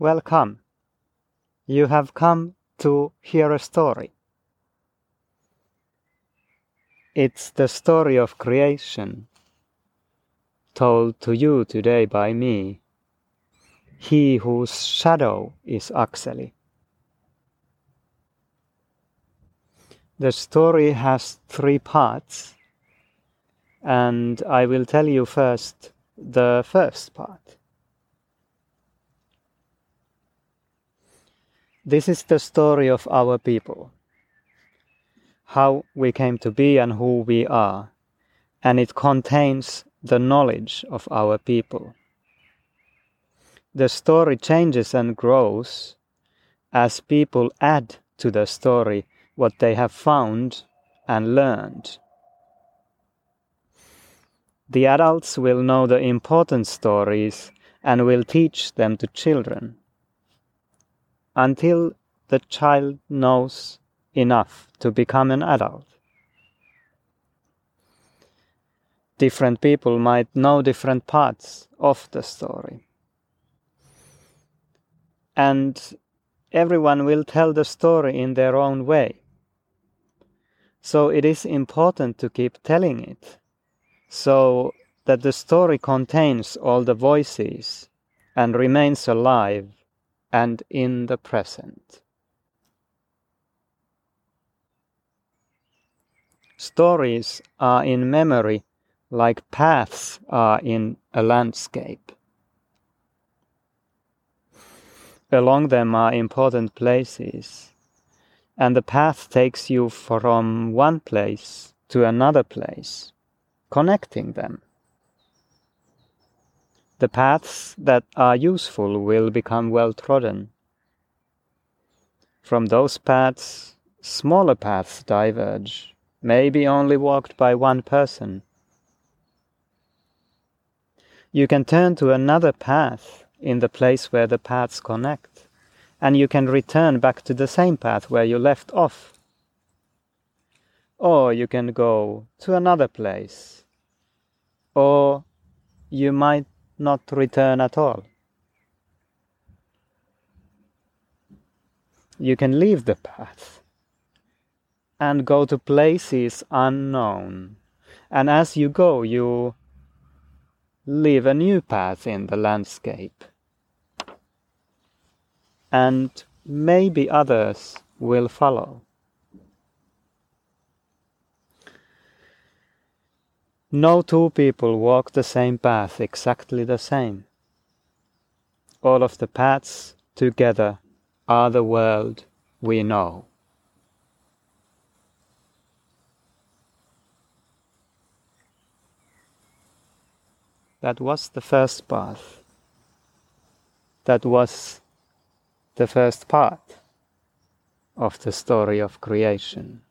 Welcome. You have come to hear a story. It's the story of creation, told to you today by me, he whose shadow is Akseli. The story has three parts, and I will tell you first the first part. This is the story of our people, how we came to be and who we are, and it contains the knowledge of our people. The story changes and grows as people add to the story what they have found and learned. The adults will know the important stories and will teach them to children until the child knows enough to become an adult. Different people might know different parts of the story. And everyone will tell the story in their own way. So it is important to keep telling it so that the story contains all the voices and remains alive and in the present. Stories are in memory like paths are in a landscape. Along them are important places, and the path takes you from one place to another place, connecting them. The paths that are useful will become well trodden. From those paths, smaller paths diverge, maybe only walked by one person. You can turn to another path in the place where the paths connect, and you can return back to the same path where you left off. Or you can go to another place. Or you might not return at all. You can leave the path and go to places unknown. And as you go, you leave a new path in the landscape. And maybe others will follow. No two people walk the same path exactly the same. All of the paths together are the world we know. That was the first path. That was the first part of the story of creation.